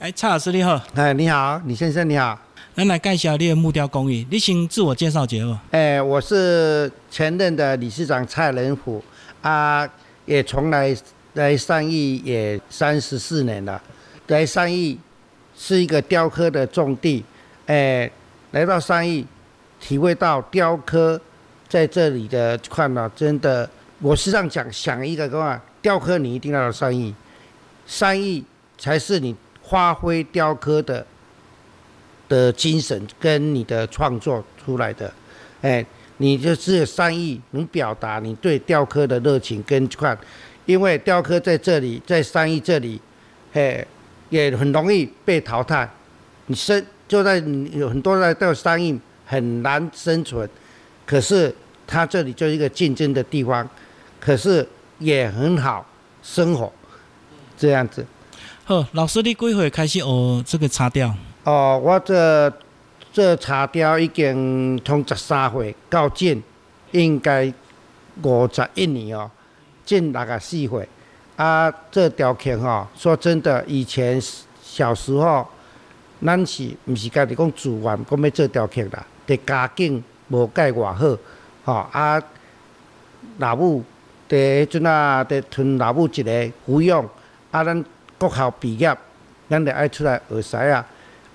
哎，蔡老师你好，哎，你好，李先生你好，咱来介绍你的木雕工艺，你先自我介绍一下。哎，我是前任的理事长蔡仁虎，啊，也从来来上义也三十四年了，来上义是一个雕刻的重地，哎，来到上义，体会到雕刻在这里的看到真的，我实际上讲想一个的话，雕刻你一定要到上义，上义才是你。发挥雕刻的的精神跟你的创作出来的，哎，你就是善意能表达你对雕刻的热情跟看，因为雕刻在这里，在善意这里，嘿，也很容易被淘汰。你生就在有很多在到善意很难生存，可是它这里就是一个竞争的地方，可是也很好生活，这样子。好，老师，你几岁开始学这个茶雕？哦，我这这茶雕已经从十三岁到今，应该五十一年哦，近六十四岁。啊，这雕刻吼，说真的，以前小时候，咱是毋是家己讲自愿讲要做雕刻啦？伫家境无介偌好，吼啊，老母伫迄阵啊，伫屯老母一个抚养，啊，咱。国校毕业，咱就爱出来学师啊！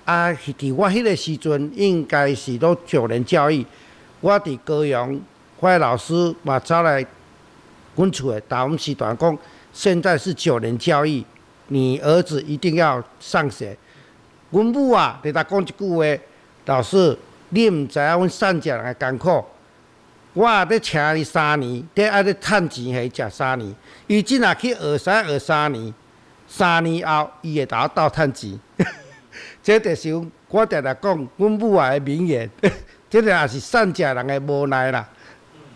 啊，伫我迄个时阵，应该是都九年教育。我伫高阳，我老师嘛走来阮厝诶，打我们时段讲，现在是九年教育，你儿子一定要上学。阮母啊，伫搭讲一句话，老师，你毋知影阮善食人诶艰苦，我啊伫请伊三年，伫爱咧趁钱去食三年，伊即若去学师学三年。三年后，伊会倒倒趁钱，这就是我常常讲，阮母啊的名言，这个也是善食人的无奈啦。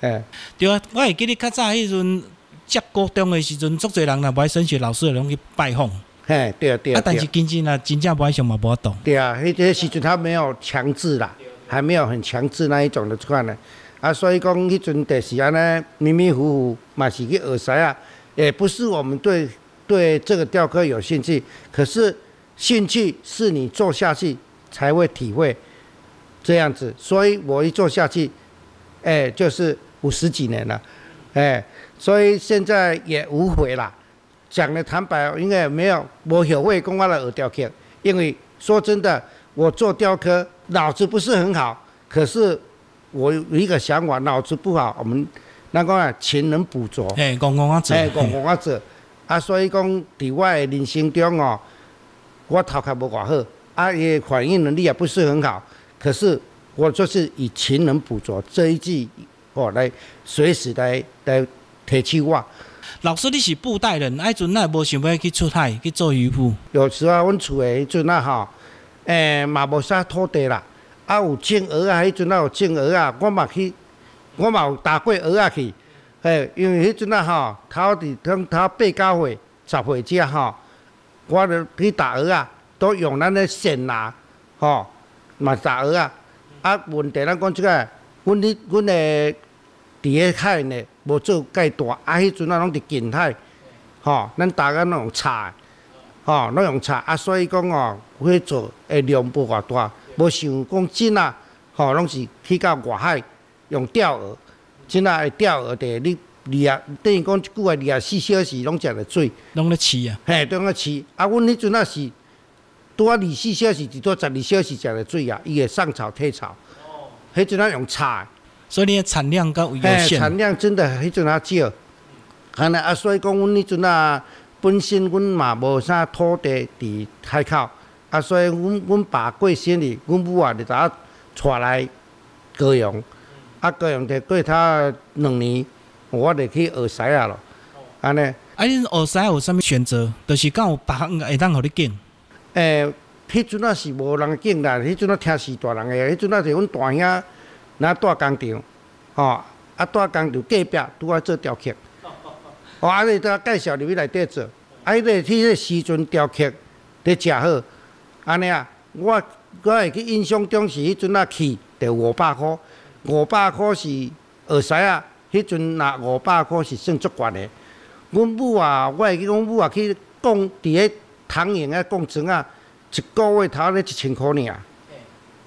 哎，对啊，我会记得较早迄阵接高中的时阵，足侪人若无爱升学，老师拢去拜访。嘿，对啊，对啊。啊，但是今日啊，真正无爱上嘛，无法度。对啊，迄个时阵他没有强制啦，还没有很强制那一种的款呢。啊，所以讲迄阵就是安尼迷迷糊糊嘛是去学师啊，也不是我们对。对这个雕刻有兴趣，可是兴趣是你做下去才会体会这样子，所以我一做下去，哎，就是五十几年了，哎，所以现在也无悔了。讲的坦白，应该没有我有会公安的而雕刻，因为说真的，我做雕刻脑子不是很好，可是我有一个想法，脑子不好，我们那个啊，勤能补拙，哎，讲讲啊，哎，讲讲啊，做。啊，所以讲，伫我的人生中哦，我头壳无偌好，啊，也反应能力也不是很好。可是我就是以勤能补拙这一句哦来随时来来提起我。老师，你是布袋人，迄阵那无想要去出海去做渔夫？有时啊，阮厝诶迄阵啊吼，诶嘛无啥土地啦，啊有种鹅啊，迄阵啊有种鹅啊，我嘛去，我嘛有打过鹅啊去。嘿，因为迄阵啊吼，头伫等头八九岁、十岁只吼，我著去打鹅啊，都用咱的线拿，吼，嘛打鹅啊。啊，问题咱讲即个，阮伫阮的伫个海呢，无做介大，啊，迄阵啊拢伫近海，吼，咱打个那种菜，吼，那种菜啊，所以讲哦，去做诶量无偌大，无想讲真啊，吼，拢是去到外海用钓鹅。即仔会钓鹅的，你二啊，等于讲一句话，二啊四小时拢食着水，拢咧饲啊，嘿，拢咧饲。啊，阮迄阵啊是拄啊二四小时，至多十二小时食着水啊，伊会上草退草。哦。迄阵啊用柴，所以你的产量够有限。产量真的迄阵啊少。安尼啊，所以讲阮迄阵啊，本身阮嘛无啥土地伫海口，啊，所以阮阮爸过生日，阮母啊就甲我带来高阳。啊，高阳的过他两年，我就去学师啊咯。安尼，啊，恁学师有啥物选择？就是讲有别行会当互你拣。诶，迄阵啊是无人拣啦，迄阵啊听是大人诶，迄阵啊是阮大兄那带工厂，吼，啊带工厂隔壁拄啊做雕刻。哦，啊，你都介绍入去内底做，啊，迄个迄个时阵雕刻伫食好，安尼啊，我我会去印象中是迄阵啊去着五百箍。五百块是学师啊，迄阵若五百块是算足悬的。阮母啊，我会记阮母啊去讲伫个唐营啊工厂啊，一个月头咧一千箍尔，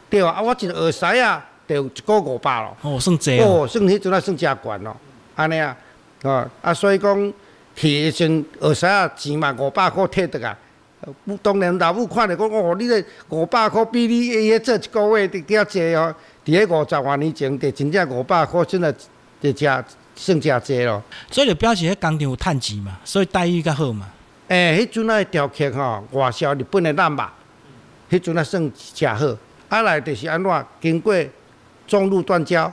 对啊，啊，我一个学师啊，就一个五百咯。哦，算济哦。哦，算迄阵啊算诚悬咯，安尼啊，哦，啊，所以讲，去时阵学师啊钱嘛五百箍摕得啊。呃当然老母看着讲，哦，你这五百箍比你迄做一个月伫遐济哦。伫咧五十外年前，就真正五百箍，真诶就诚算诚济咯。所以就表示迄工厂有趁钱嘛，所以待遇较好嘛。诶、迄阵仔条件吼，外销日本诶咱肉，迄阵仔算诚好。啊来就是安怎，经过中路断交，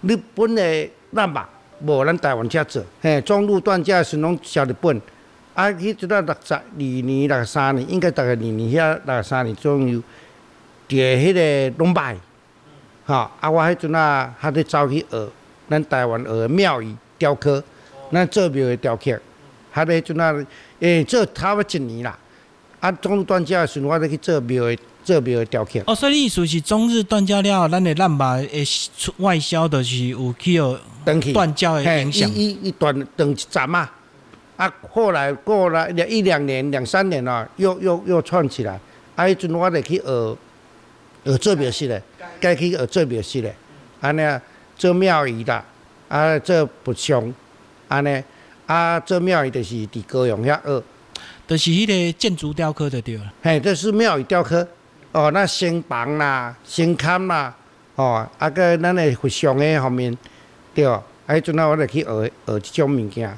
日本诶咱肉无咱台湾遮做，嘿，中路断交是拢销日本。啊，迄阵仔六十二年、六十三年，应该大概二年遐六十三年左右，伫迄个拢歹。吼，啊，我迄阵啊，还伫走去学咱台湾学庙宇雕刻，咱做庙诶雕刻，还伫迄阵啊，诶，做差不多一年啦。啊，中日断交诶时阵，我咧去做庙诶，做庙诶雕刻。哦，所以你意思是中日断交了后，咱的咱嘛诶出外销，就是有去有断交的嘿，影响。伊伊伊断断一站啊，啊，后来过了两一两年、两三年啊，又又又串起来。啊，迄阵我咧去学学做庙师咧，该去学做庙师咧，安尼啊，做庙宇啦，啊，做佛像，安尼，啊，做庙宇就是伫高雄遐学，就是迄个建筑雕刻就对了。嘿，这是庙宇雕刻，哦，那新房啦、新龛啦，哦，啊个咱的佛像的方面，对，啊，迄阵啊，我就去学学即种物件。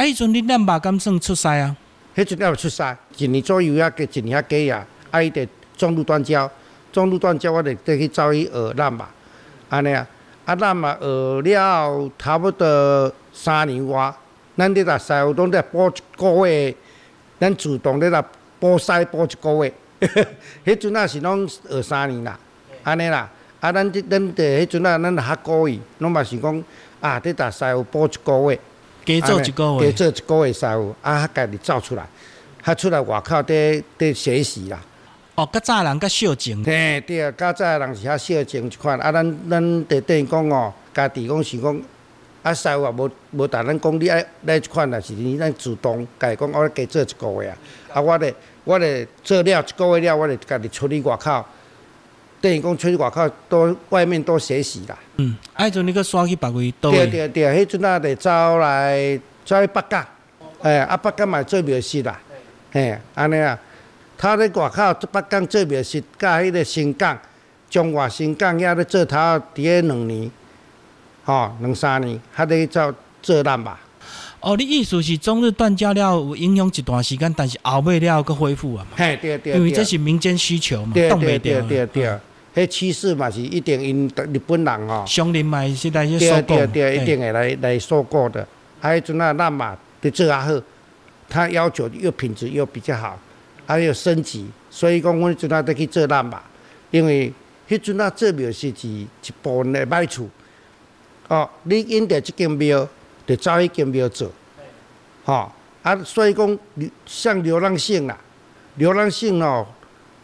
啊，迄阵你咱肉敢算出师啊？迄阵要出师，一年左右啊，过一年遐加啊，啊，伊得中路断交，中路断交，我就得去走去学咱嘛，安尼啊，啊，咱嘛学了差不多三年外，咱咧来师傅拢咧补一个月，咱自动咧来补西补一个月，迄阵啊是拢学三年啦，安尼啦，啊，咱即咱伫迄阵啊，咱较故意，拢嘛是讲啊，咧来师傅补一个月。加做一个月加。做一个月师傅，啊，家己走出来，较出来外口伫伫学习啦。哦，较早人较少情。嘿，对啊，较早的人是较少情一款，啊，咱咱得等于讲哦，家己讲是讲，啊，师傅也无无逐咱讲你爱来即款啦，是你咱主动家己讲，我加做一个月啊，啊，我咧我咧做了一个月了，我咧家己出去外口，等于讲出去外口多外面多学习啦。嗯，啊，迄阵你搁刷去别位倒对位？对对，迄阵啊就走来走去北角，哎，啊北角嘛做庙师啦，嘿，安尼啊，他咧外口北港做庙师，甲迄个新港、中华新港遐咧做头伫咧两年，吼、两三年，还咧做做咱吧。哦，你意思是中日断交了有影响一段时间，但是后尾了搁恢复啊嘛？嘿，对对因为这，是民间需求嘛，对动袂对对掉。对对，迄趋势嘛是一定因日本人吼、商人嘛是来去收对购。对对，一定会来来收购的。啊，迄阵啊，咱嘛对做较好，他要求又品质又比较好，还有升级，所以讲阮迄阵啊得去做咱嘛，因为迄阵啊做庙是是一部分的歹处。哦，你因着即间庙，就走迄间庙做，吼、啊，所以讲像流浪性啦，流浪性哦，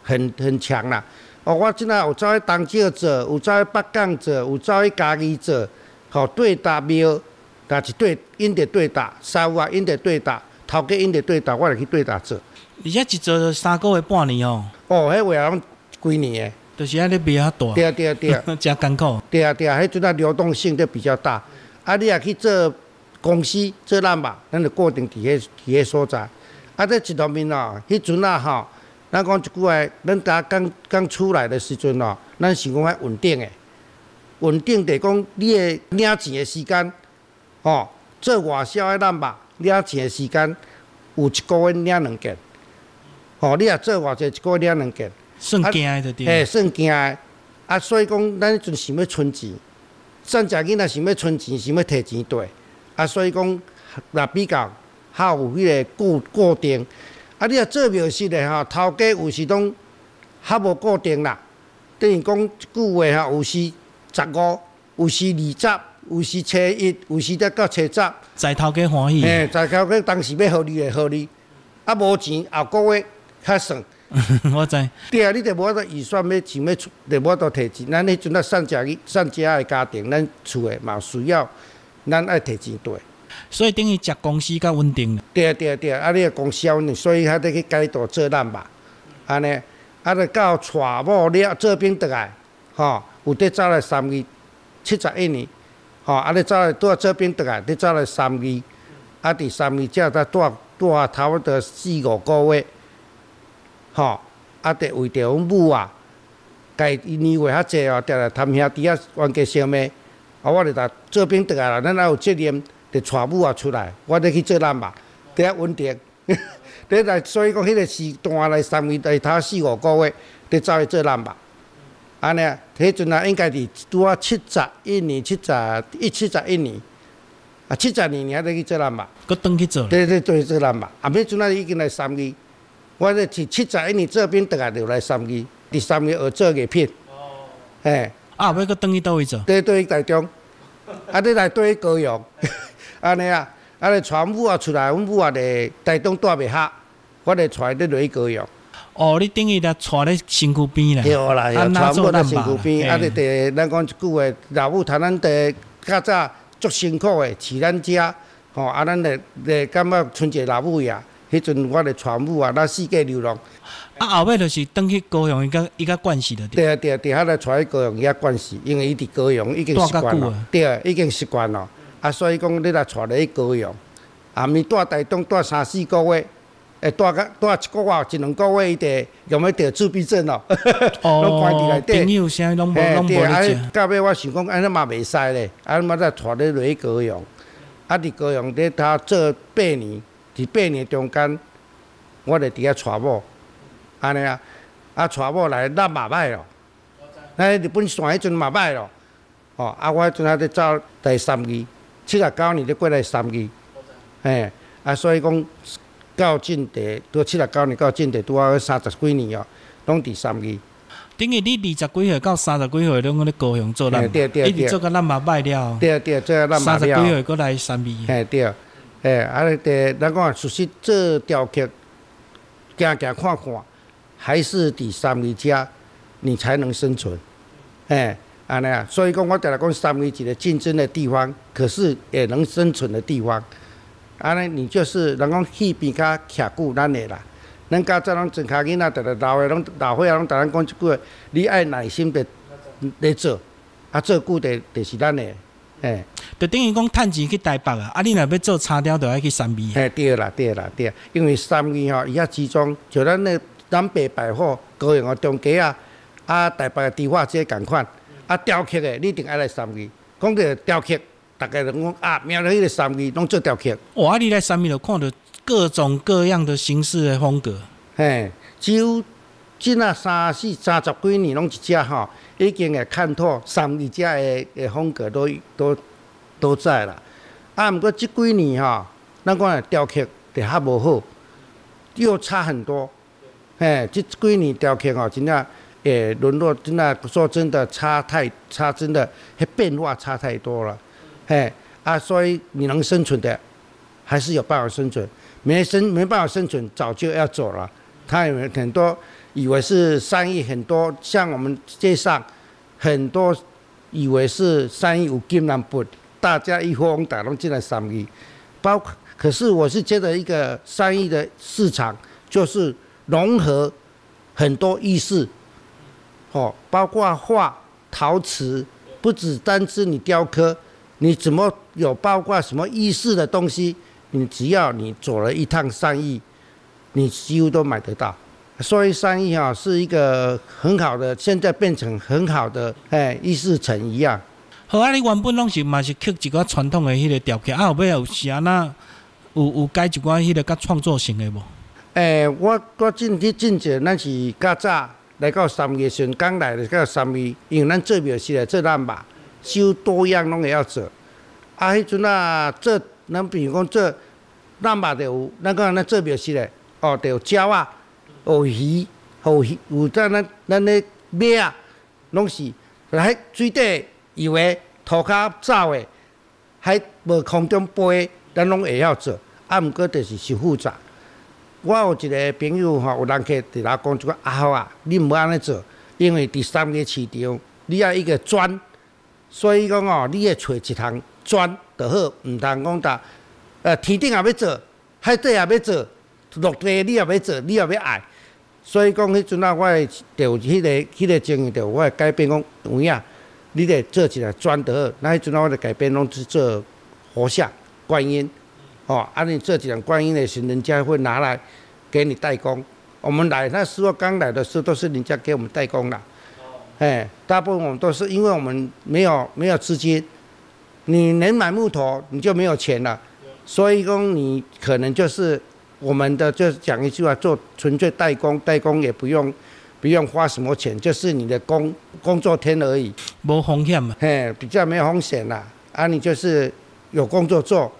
很很强啦。哦，我即仔有走去东石做，有走去北港做，有走去嘉义做，吼、对搭庙，但是对因着对搭，师傅啊因着对搭，头家因着对搭，我就去对搭做。而且一做三个月半年哦，哦，迄话拢几年诶就是安尼比较大，，对啊对啊对 啊。真艰苦。对啊，对啊，迄阵啊流动性就比较大。啊，你也去做公司做咱嘛，咱就固定伫迄伫迄所在。啊，这一方面哦，迄阵啊吼，咱讲一句话，咱大家刚刚出来的时阵哦，咱想讲较稳定诶，稳定就讲你诶领钱诶时间，吼、做外销诶咱嘛，领钱诶时间有一个月领两件，吼、你也做偌济一个月领两件。算惊的就嘿，对。算惊的。啊，所以讲，咱迄阵想要存钱，咱食囡仔想要存钱，想要摕钱对。啊，所以讲，若比较较有迄个固固定。啊，你若做庙师的吼，头家有时拢较无固定啦。等于讲一句话吼，有时十五，有时二十，有时初一，有时才到初十。在头家欢喜，嘿，在头家当时要互你的互你，啊无钱后个月较算。我知。对啊，你着无法度预算要想要出，就无法度摕钱。咱迄阵啊，上食去善食的家庭，咱厝的嘛需要，咱爱摕钱对。所以等于食公司较稳定。对啊，对啊，对啊，啊，你个公司稳定，所以还得去街道做咱吧，安尼。啊，着到娶某了做兵倒来，吼，有得走来三月七十一年，吼，啊，你走来拄啊做兵倒来，咧走来三月，啊，伫三月才才住住啊，差不多四五个月，吼，啊，得为着阮母啊，家己年岁较济哦，定来谈兄弟啊，冤家相骂，啊，我着逐做兵倒来啦，咱也有责任，着带母啊出来，我得去做人吧，第一稳定。咧来，所以讲迄个时段来三月来头四五个月，就走去做人吧。安尼啊，迄阵啊，应该是拄啊七十一年、七十一七十一年，啊七十二年还得去做人吧。搁转去做。对对对，做人吧。啊，尾阵啊已经来三月，我咧是七十一年这边，倒来就来三月，伫三月学做月片。哦。嘿。啊，尾搁转去倒位做？对对，台中。啊，你来对高雄。安尼啊。啊！咧传母啊出来，阮母啊咧台东住袂下，我咧带咧落去高雄。哦，你等于咧带咧身躯边啦。对啦，传母咧身躯边，啊！咧伫咱讲一句话，老母趁咱伫较早足辛苦诶，饲咱遮，吼啊！咱咧咧感觉春节老母呀，迄阵我咧传母啊，咱四界流浪。啊，后尾就是登去高雄，伊甲伊甲关系的。对啊对啊，伫遐咧带去高雄伊甲关系，因为伊伫高雄已经习惯了。对，已经习惯了。啊，所以讲你若带咧去高雄，啊，咪住台东住三四个月，会住个住一个月、一两个月，伊得用要得自闭症咯。拢关伫内底，朋友啥拢无拢无咧食。到尾我想讲，安尼嘛袂使咧，安尼嘛再带你落去高雄，啊，伫高雄咧他做八年，伫八年中间，我咧伫遐娶某，安尼啊，啊娶某来咱嘛歹咯，哎，日本线迄阵嘛歹咯，哦，啊，我迄阵还伫走第三季。七十九年咧过来三季，嘿，啊，所以讲到进地，拄七十九年到进地拄啊三十几年哦，拢伫三季。等于你二十几岁到三十几岁拢咧高雄做咱，一直做个咱嘛歹了。对对，做个咱嘛了。三十几岁过来三季。嘿对，嘿，啊咧第，咱讲熟悉做雕刻，行行看看，还是伫三季遮，你才能生存，嘿。安尼啊，所以讲我定来讲，三维一个竞争的地方，可是也能生存的地方。安尼，你就是人讲去边较徛久咱的啦。咱家早拢真卡囡仔，逐个老的拢老岁仔拢逐咱讲一句，你爱耐心的来做，啊做久的，就是咱的，嘿。就等于讲趁钱去台北啊，啊你若要做叉雕，就爱去三维。嘿，对啦，对啦，对。因为三维吼，伊遐集中，就咱那南北百货、高雄的中街啊，啊台北的地化街共款。啊，雕刻的你一定爱来三义。讲到雕刻，大家拢讲啊，明日迄个三义拢做雕刻。哇，你来三义就看到各种各样的形式的风格。嘿，只有即那三四三十几年拢一只吼，已经会看透三义只的的风格都都都在啦。啊，毋过即几年吼，咱讲的雕刻就较无好，又差很多。嘿，即几年雕刻吼，真正。也沦落，真的说真的差太差，真的变化差太多了，嘿啊，所以你能生存的，还是有办法生存，没生没办法生存，早就要走了。他有很多以为是生意很多，像我们街上很多以为是生意有金难不，大家一窝蜂打拢进来生意，包可是我是觉得一个生意的市场就是融合很多意识。哦，包括画、陶瓷，不只单是你雕刻，你怎么有包括什么意式的东西？你只要你走了一趟三义，你几乎都买得到。所以三义啊，是一个很好的，现在变成很好的哎，意式城一样。好啊，你原本拢是嘛是刻一个传统的迄个雕刻，啊后尾有是安那有有改一寡迄个较创作性的无？诶，我我进去进者，咱是较早。来到三月时，刚来的到三月，因为咱做庙是来做咱吧，修多样拢会要做。啊，迄阵啊，做咱比如讲做咱吧，就有咱讲咱做庙是咧，哦，就有鸟啊，有鱼，有鱼，有咱咱咱咧马啊，拢是来水底游诶涂骹走的，喺无空中飞，咱拢会晓做。啊，毋过就是是复杂。我有一个朋友吼，有人客伫来讲，就讲啊好啊，你毋要安尼做，因为第三个市场你要一个砖，所以讲哦，你要找一项砖就好，毋通讲呾，呃，天顶也要做，海底也要做，陆地你也要做，你也要爱，所以讲，迄阵啊，我会就迄个迄个经验，就我会改变讲有影，你得做起来砖得好。那迄阵啊，我就改变拢是做活像观音，哦，啊，你这几样观音的时候，人家会拿来给你代工。我们来那时候刚来的时候，都是人家给我们代工的。哎，大部分我们都是因为我们没有没有资金，你能买木头，你就没有钱了。所以讲，你可能就是我们的，就是讲一句话，做纯粹代工，代工也不用不用花什么钱，就是你的工工作天而已。无风险嘛？嘿，比较没有风险啦。啊，你就是有工作做，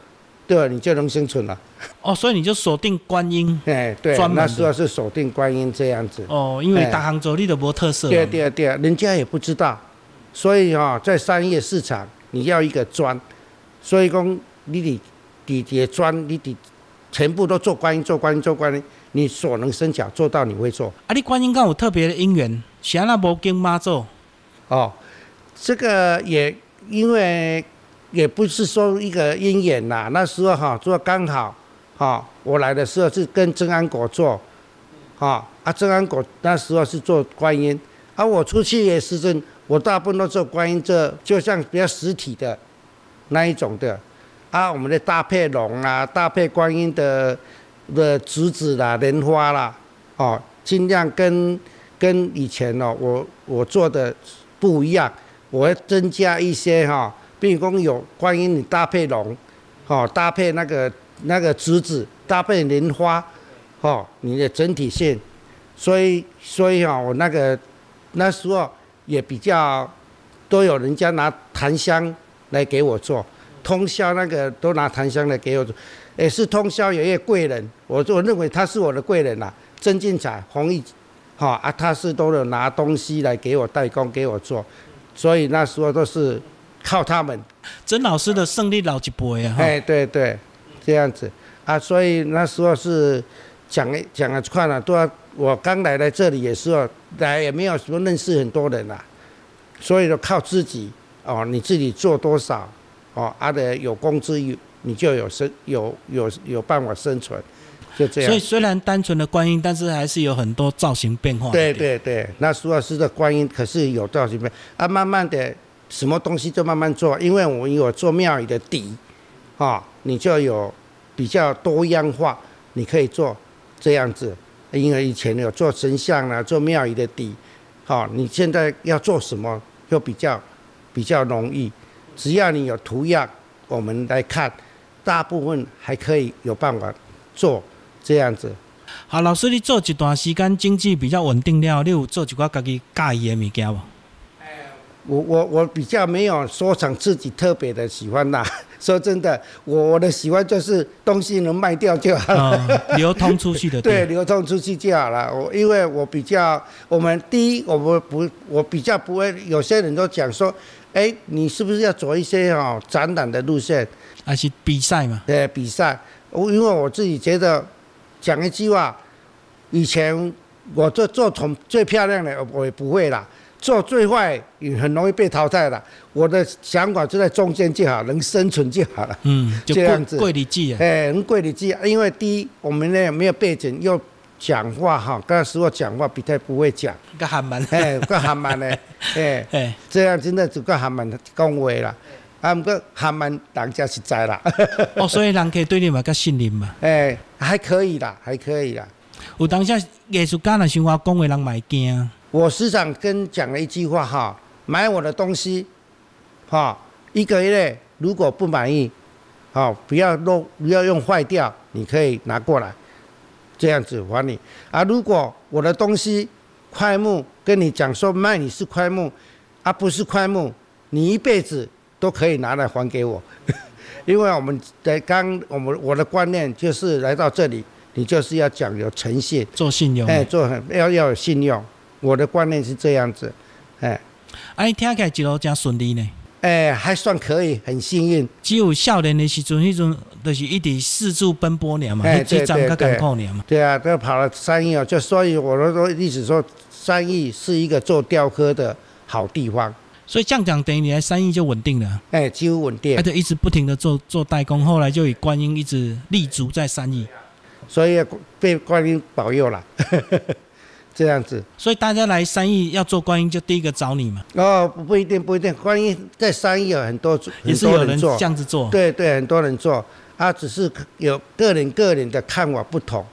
对吧？你就能生存了。哦，所以你就锁定观音。哎，对，那时候是锁定观音这样子。哦，因为哎大杭州你都无特色嘛。对对对，人家也不知道，所以哦、在商业市场你要一个砖，所以讲你得底底砖，你得全部都做观音，做观音，做观音，你所能伸巧做到，你会做啊，你观音敢有特别的因缘？是安那无经妈做？哦。这个也因为也不是说一个因缘呐，那时候哈、做刚好哈、我来的时候是跟曾安国做，哈啊曾安国那时候是做观音，啊我出去也是真，我大部分都做观音，这就像比较实体的那一种的，啊我们的搭配龙啊，搭配观音的的竹子啦、莲花啦，哦，尽量跟跟以前哦我我做的不一样，我会增加一些哈、比如讲有观音你搭配龙，哦搭配那个那个竹子，搭配莲花，哦你的整体性，所以所以哈、我那个那时候也比较都有人家拿檀香来给我做，通宵那个都拿檀香来给我做，也是通宵有一个贵人，我我认为他是我的贵人啦、曾进彩、洪毅，哈、啊，他是都有拿东西来给我代工给我做，所以那时候都是靠他们，曾老师的胜利老一辈啊，哈。哎，对对，这样子。啊，所以那时候是讲讲了看了，都要我刚来来这里也是哦，来也没有什么认识很多人啦、所以说靠自己哦，你自己做多少哦，啊的有工资有你就有生有有有办法生存，就这样。所以。虽然单纯的观音，但是还是有很多造型变化。对对对，那苏老师的观音可是有造型变啊，慢慢的什么东西就慢慢做，因为我有做庙宇的底，啊、你就有比较多样化，你可以做这样子。因为以前有做神像啊，做庙宇的底，好、你现在要做什么又比较比较容易，只要你有图样，我们来看，大部分还可以有办法做这样子。好，老师，你做一段时间经济比较稳定了，你有做一寡家己介意的物件无？我我我比较没有说成自己特别的喜欢啦。说真的，我我的喜欢就是东西能卖掉就好了，嗯，流通出去的 对，流通出去就好了。我因为我比较，我们第一，我们不，我比较不会，有些人都讲说，哎，你是不是要走一些哦展览的路线？还是比赛嘛？对，比赛，我因为我自己觉得讲一句话，以前我做做从最漂亮的我也不会啦，做最坏也很容易被淘汰了。我的想法就在中间就好，能生存就好了。嗯，就贵这样子贵里记啊。哎，能贵里记，因为第一我们呢没有背景，又讲话哈，刚才我讲话比较不会讲，个韩蛮。哎，个韩文呢，哎，哎，这样真的就个韩文讲话啦，啊，不过韩文人家实在啦，哦，所以人可以对你嘛较信任嘛。哎，还可以啦，还可以啦。有当下艺术家若想我讲话，人嘛会惊。我时常跟讲了一句话哈，买我的东西，哈，一个月如果不满意，好，不要弄，不要用坏掉，你可以拿过来，这样子还你。啊，如果我的东西快木跟你讲说卖你是快木，啊不是快木，你一辈子都可以拿来还给我，因为我们在刚我们我的观念就是来到这里，你就是要讲有诚信。做信用。哎，做很要要有信用。我的观念是这样子，哎啊，听起来一路真顺利呢。哎，还算可以，很幸运。只有少年的时阵，迄阵就是一直四处奔波尔嘛，哎迄几站较对对艰苦尔嘛。对啊，都跑了三亿哦，就所以我都说一直说三亿是一个做雕刻的好地方，所以这样讲，等于你来三亿就稳定了，哎，几乎稳定他。就一直不停的做做代工，后来就以观音一直立足在三义。所以被观音保佑了。这样子。所以大家来三义要做观音，就第一个找你嘛。哦，不不一定，不一定。观音在三义有很多，也是有人这样子做。对对，很多人做，啊，只是有个人个人的看法不同，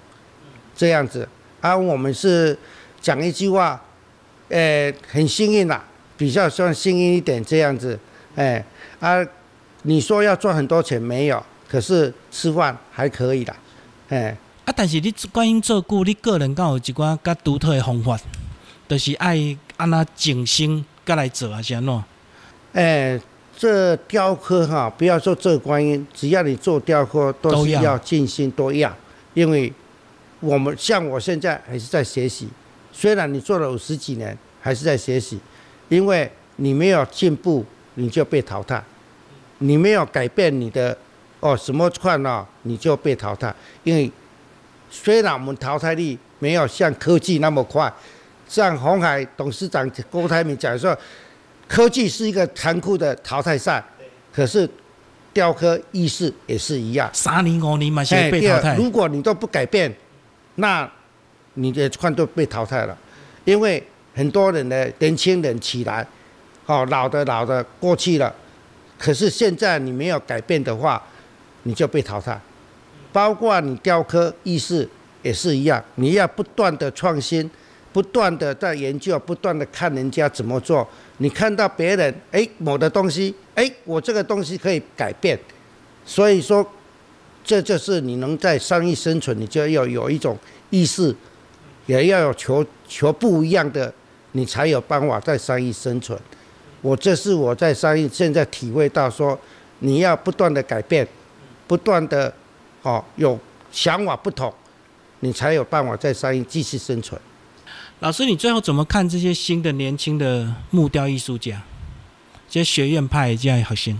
这样子。啊，我们是讲一句话，呃，很幸运啦，比较算幸运一点这样子。哎，啊，你说要赚很多钱没有？可是吃饭还可以的，哎。啊，但是你观音做久，你个人敢有一寡较独特的方法，就是爱安那静心，甲来做啊，是安怎？哎，这雕刻哈，不要说做观音，只要你做雕刻，都是要静心，都要。因为我们像我现在还是在学习，虽然你做了五十几年，还是在学习，因为你没有进步，你就被淘汰；你没有改变你的哦什么串呢，你就被淘汰，因为。虽然我们淘汰率没有像科技那么快，像红海董事长郭台铭讲说，科技是一个残酷的淘汰赛，可是雕刻意识也是一样。三年五年嘛，先被淘汰。如果你都不改变，那你的款都被淘汰了，因为很多人的年轻人起来，哦，老的老的过去了，可是现在你没有改变的话，你就被淘汰。包括你雕刻意识也是一样，你要不断的创新，不断的在研究，不断的看人家怎么做。你看到别人哎某的东西，哎我这个东西可以改变，所以说这就是你能在商业生存，你就要有一种意识，也要有求求不一样的，你才有办法在商业生存。我这是我在商业现在体会到说，你要不断的改变，不断的。哦，有想法不同，你才有办法在商业继续生存。老师，你最后怎么看这些新的年轻的木雕艺术家？这些学院派这样好新。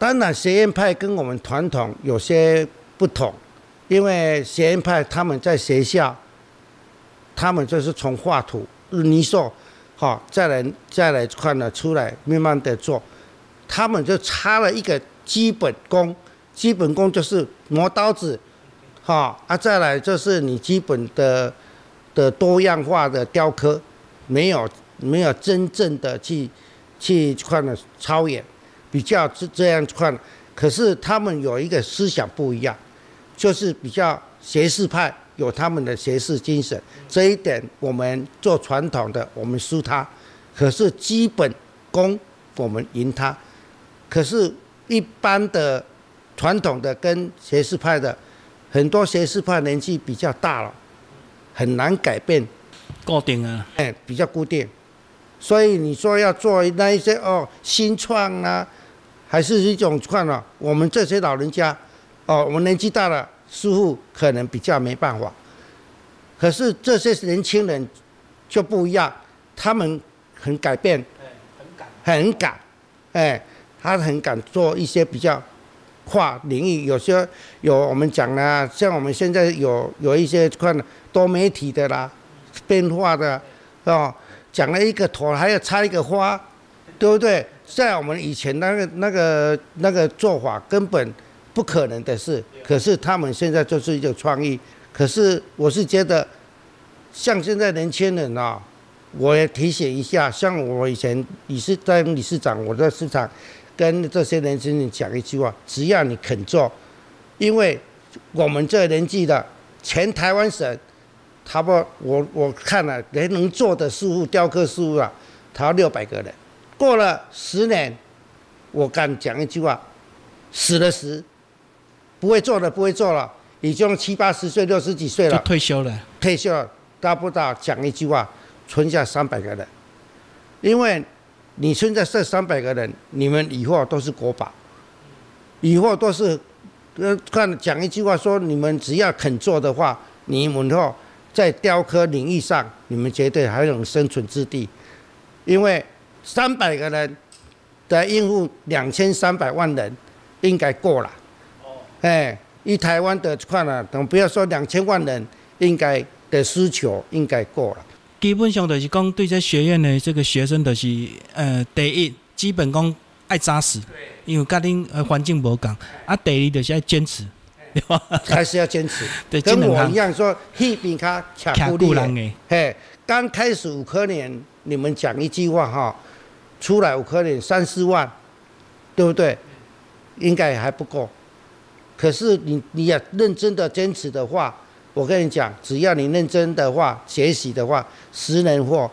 当然，学院派跟我们传统有些不同，因为学院派他们在学校，他们就是从画图、泥塑，好，再来再来看了出来，慢慢的做，他们就差了一个基本功。基本功就是磨刀子，哈啊，再来就是你基本的的多样化的雕刻，没有没有真正的去去看的超越，比较这这样看，可是他们有一个思想不一样，就是比较学士派，有他们的学士精神，这一点我们做传统的我们输他，可是基本功我们赢他，可是一般的。传统的跟学士派的很多学士派年纪比较大了，很难改变，固定啊，哎，比较固定，所以你说要做那一些哦新创啊，还是一种创啊，我们这些老人家哦，我们年纪大了，似乎可能比较没办法，可是这些年轻人就不一样，他们很改变，很敢，很敢，哎，他很敢做一些比较。跨领域有些有我们讲的，像我们现在有有一些看多媒体的啦，变化的，哦，讲了一个头还要插一个花，对不对？在我们以前那个那个那个做法根本不可能的事，可是他们现在就是一个创意。可是我是觉得，像现在年轻人啊，我也提醒一下，像我以前你是当理事长，我在市场。跟这些年轻人讲一句话：只要你肯做，因为我们这年纪的全台湾省，他不多我我看了，连能做的事物、雕刻事物啊，他六百个人。过了十年，我敢讲一句话：死了死，不会做的不会做了，已经七八十岁、六十几岁了，退休了。退休了，达不到讲一句话，存下三百个人，因为。你现在这三百个人，你们以后都是国宝，以后都是，呃，看讲一句话说，你们只要肯做的话，你们以后在雕刻领域上，你们绝对还有生存之地，因为三百个人的应付两千三百万人，应该够了。哦。哎，以台湾的看了，等不要说两千万人，应该的需求应该够了。基本上就是讲，对这学院的这个学生，就是呃，第一基本功爱扎实，因为家庭呃环境无共，啊，第二就是要坚持，对。吧？还是要坚持，对跟我一样说，那边卡卡固人的，嘿，刚开始五科年，你们讲一句话哈，出来五科年三四万，对不对？应该还不够。可是你你要认真的坚持的话，我跟你讲，只要你认真的话，学习的话，十年后，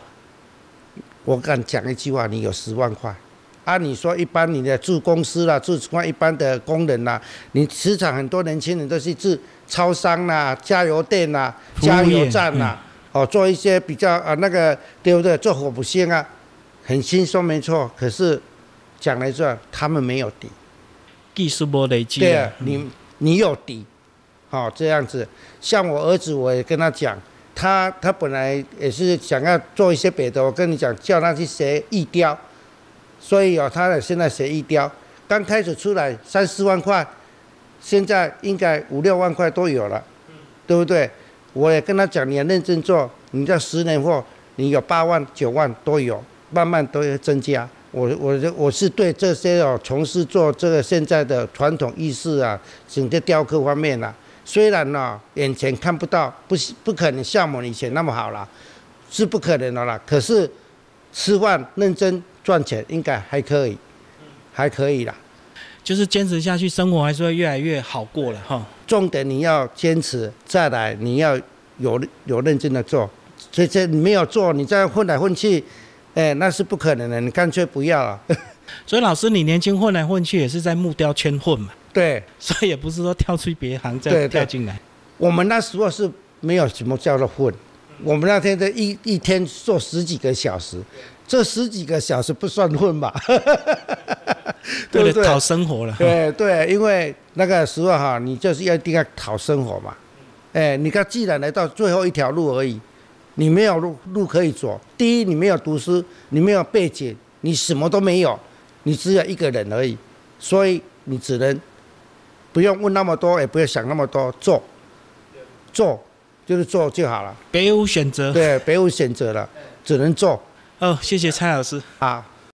我敢讲一句话，你有十万块。按你说，一般你的住公司啦，住什一般的工人啦，你市场很多年轻人都是住超商啦、加油店啦、加油站啦，哦，做一些比较啊那个对不对？做火不线啊，很轻松没错。可是讲来说，他们没有底，技术不累积。对啊，你你有底，好这样子。像我儿子，我也跟他讲，他他本来也是想要做一些别的，我跟你讲，叫他去学艺雕。所以哦，他现在学艺雕，刚开始出来三四万块，现在应该五六万块都有了，对不对？我也跟他讲，你要认真做，你在十年后，你有八万九万都有，慢慢都会增加。我我我是对这些哦，从事做这个现在的传统艺术啊，整个雕刻方面啊，虽然呢眼前看不到，不不可能像我们以前那么好了，是不可能的啦。可是吃饭认真。赚钱应该还可以，还可以啦，就是坚持下去，生活还是会越来越好过了哈。重点你要坚持，再来你要有有认真的做，这这你没有做，你再混来混去，哎，那是不可能的，你干脆不要了。所以老师，你年轻混来混去也是在木雕圈混嘛？对，所以也不是说跳出别行再跳进来。我们那时候是没有什么叫做混，我们那天的一一天做十几个小时。这十几个小时不算混吧？对不对？讨生活了。对对，因为那个时候哈，你就是要一定要讨生活嘛。哎，你看，既然来到最后一条路而已，你没有路路可以走。第一，你没有读书，你没有背景，你什么都没有，你只有一个人而已。所以你只能不用问那么多，也不要想那么多，做做就是做就好了。别无选择。对，别无选择了，只能做。哦，谢谢蔡老师。好。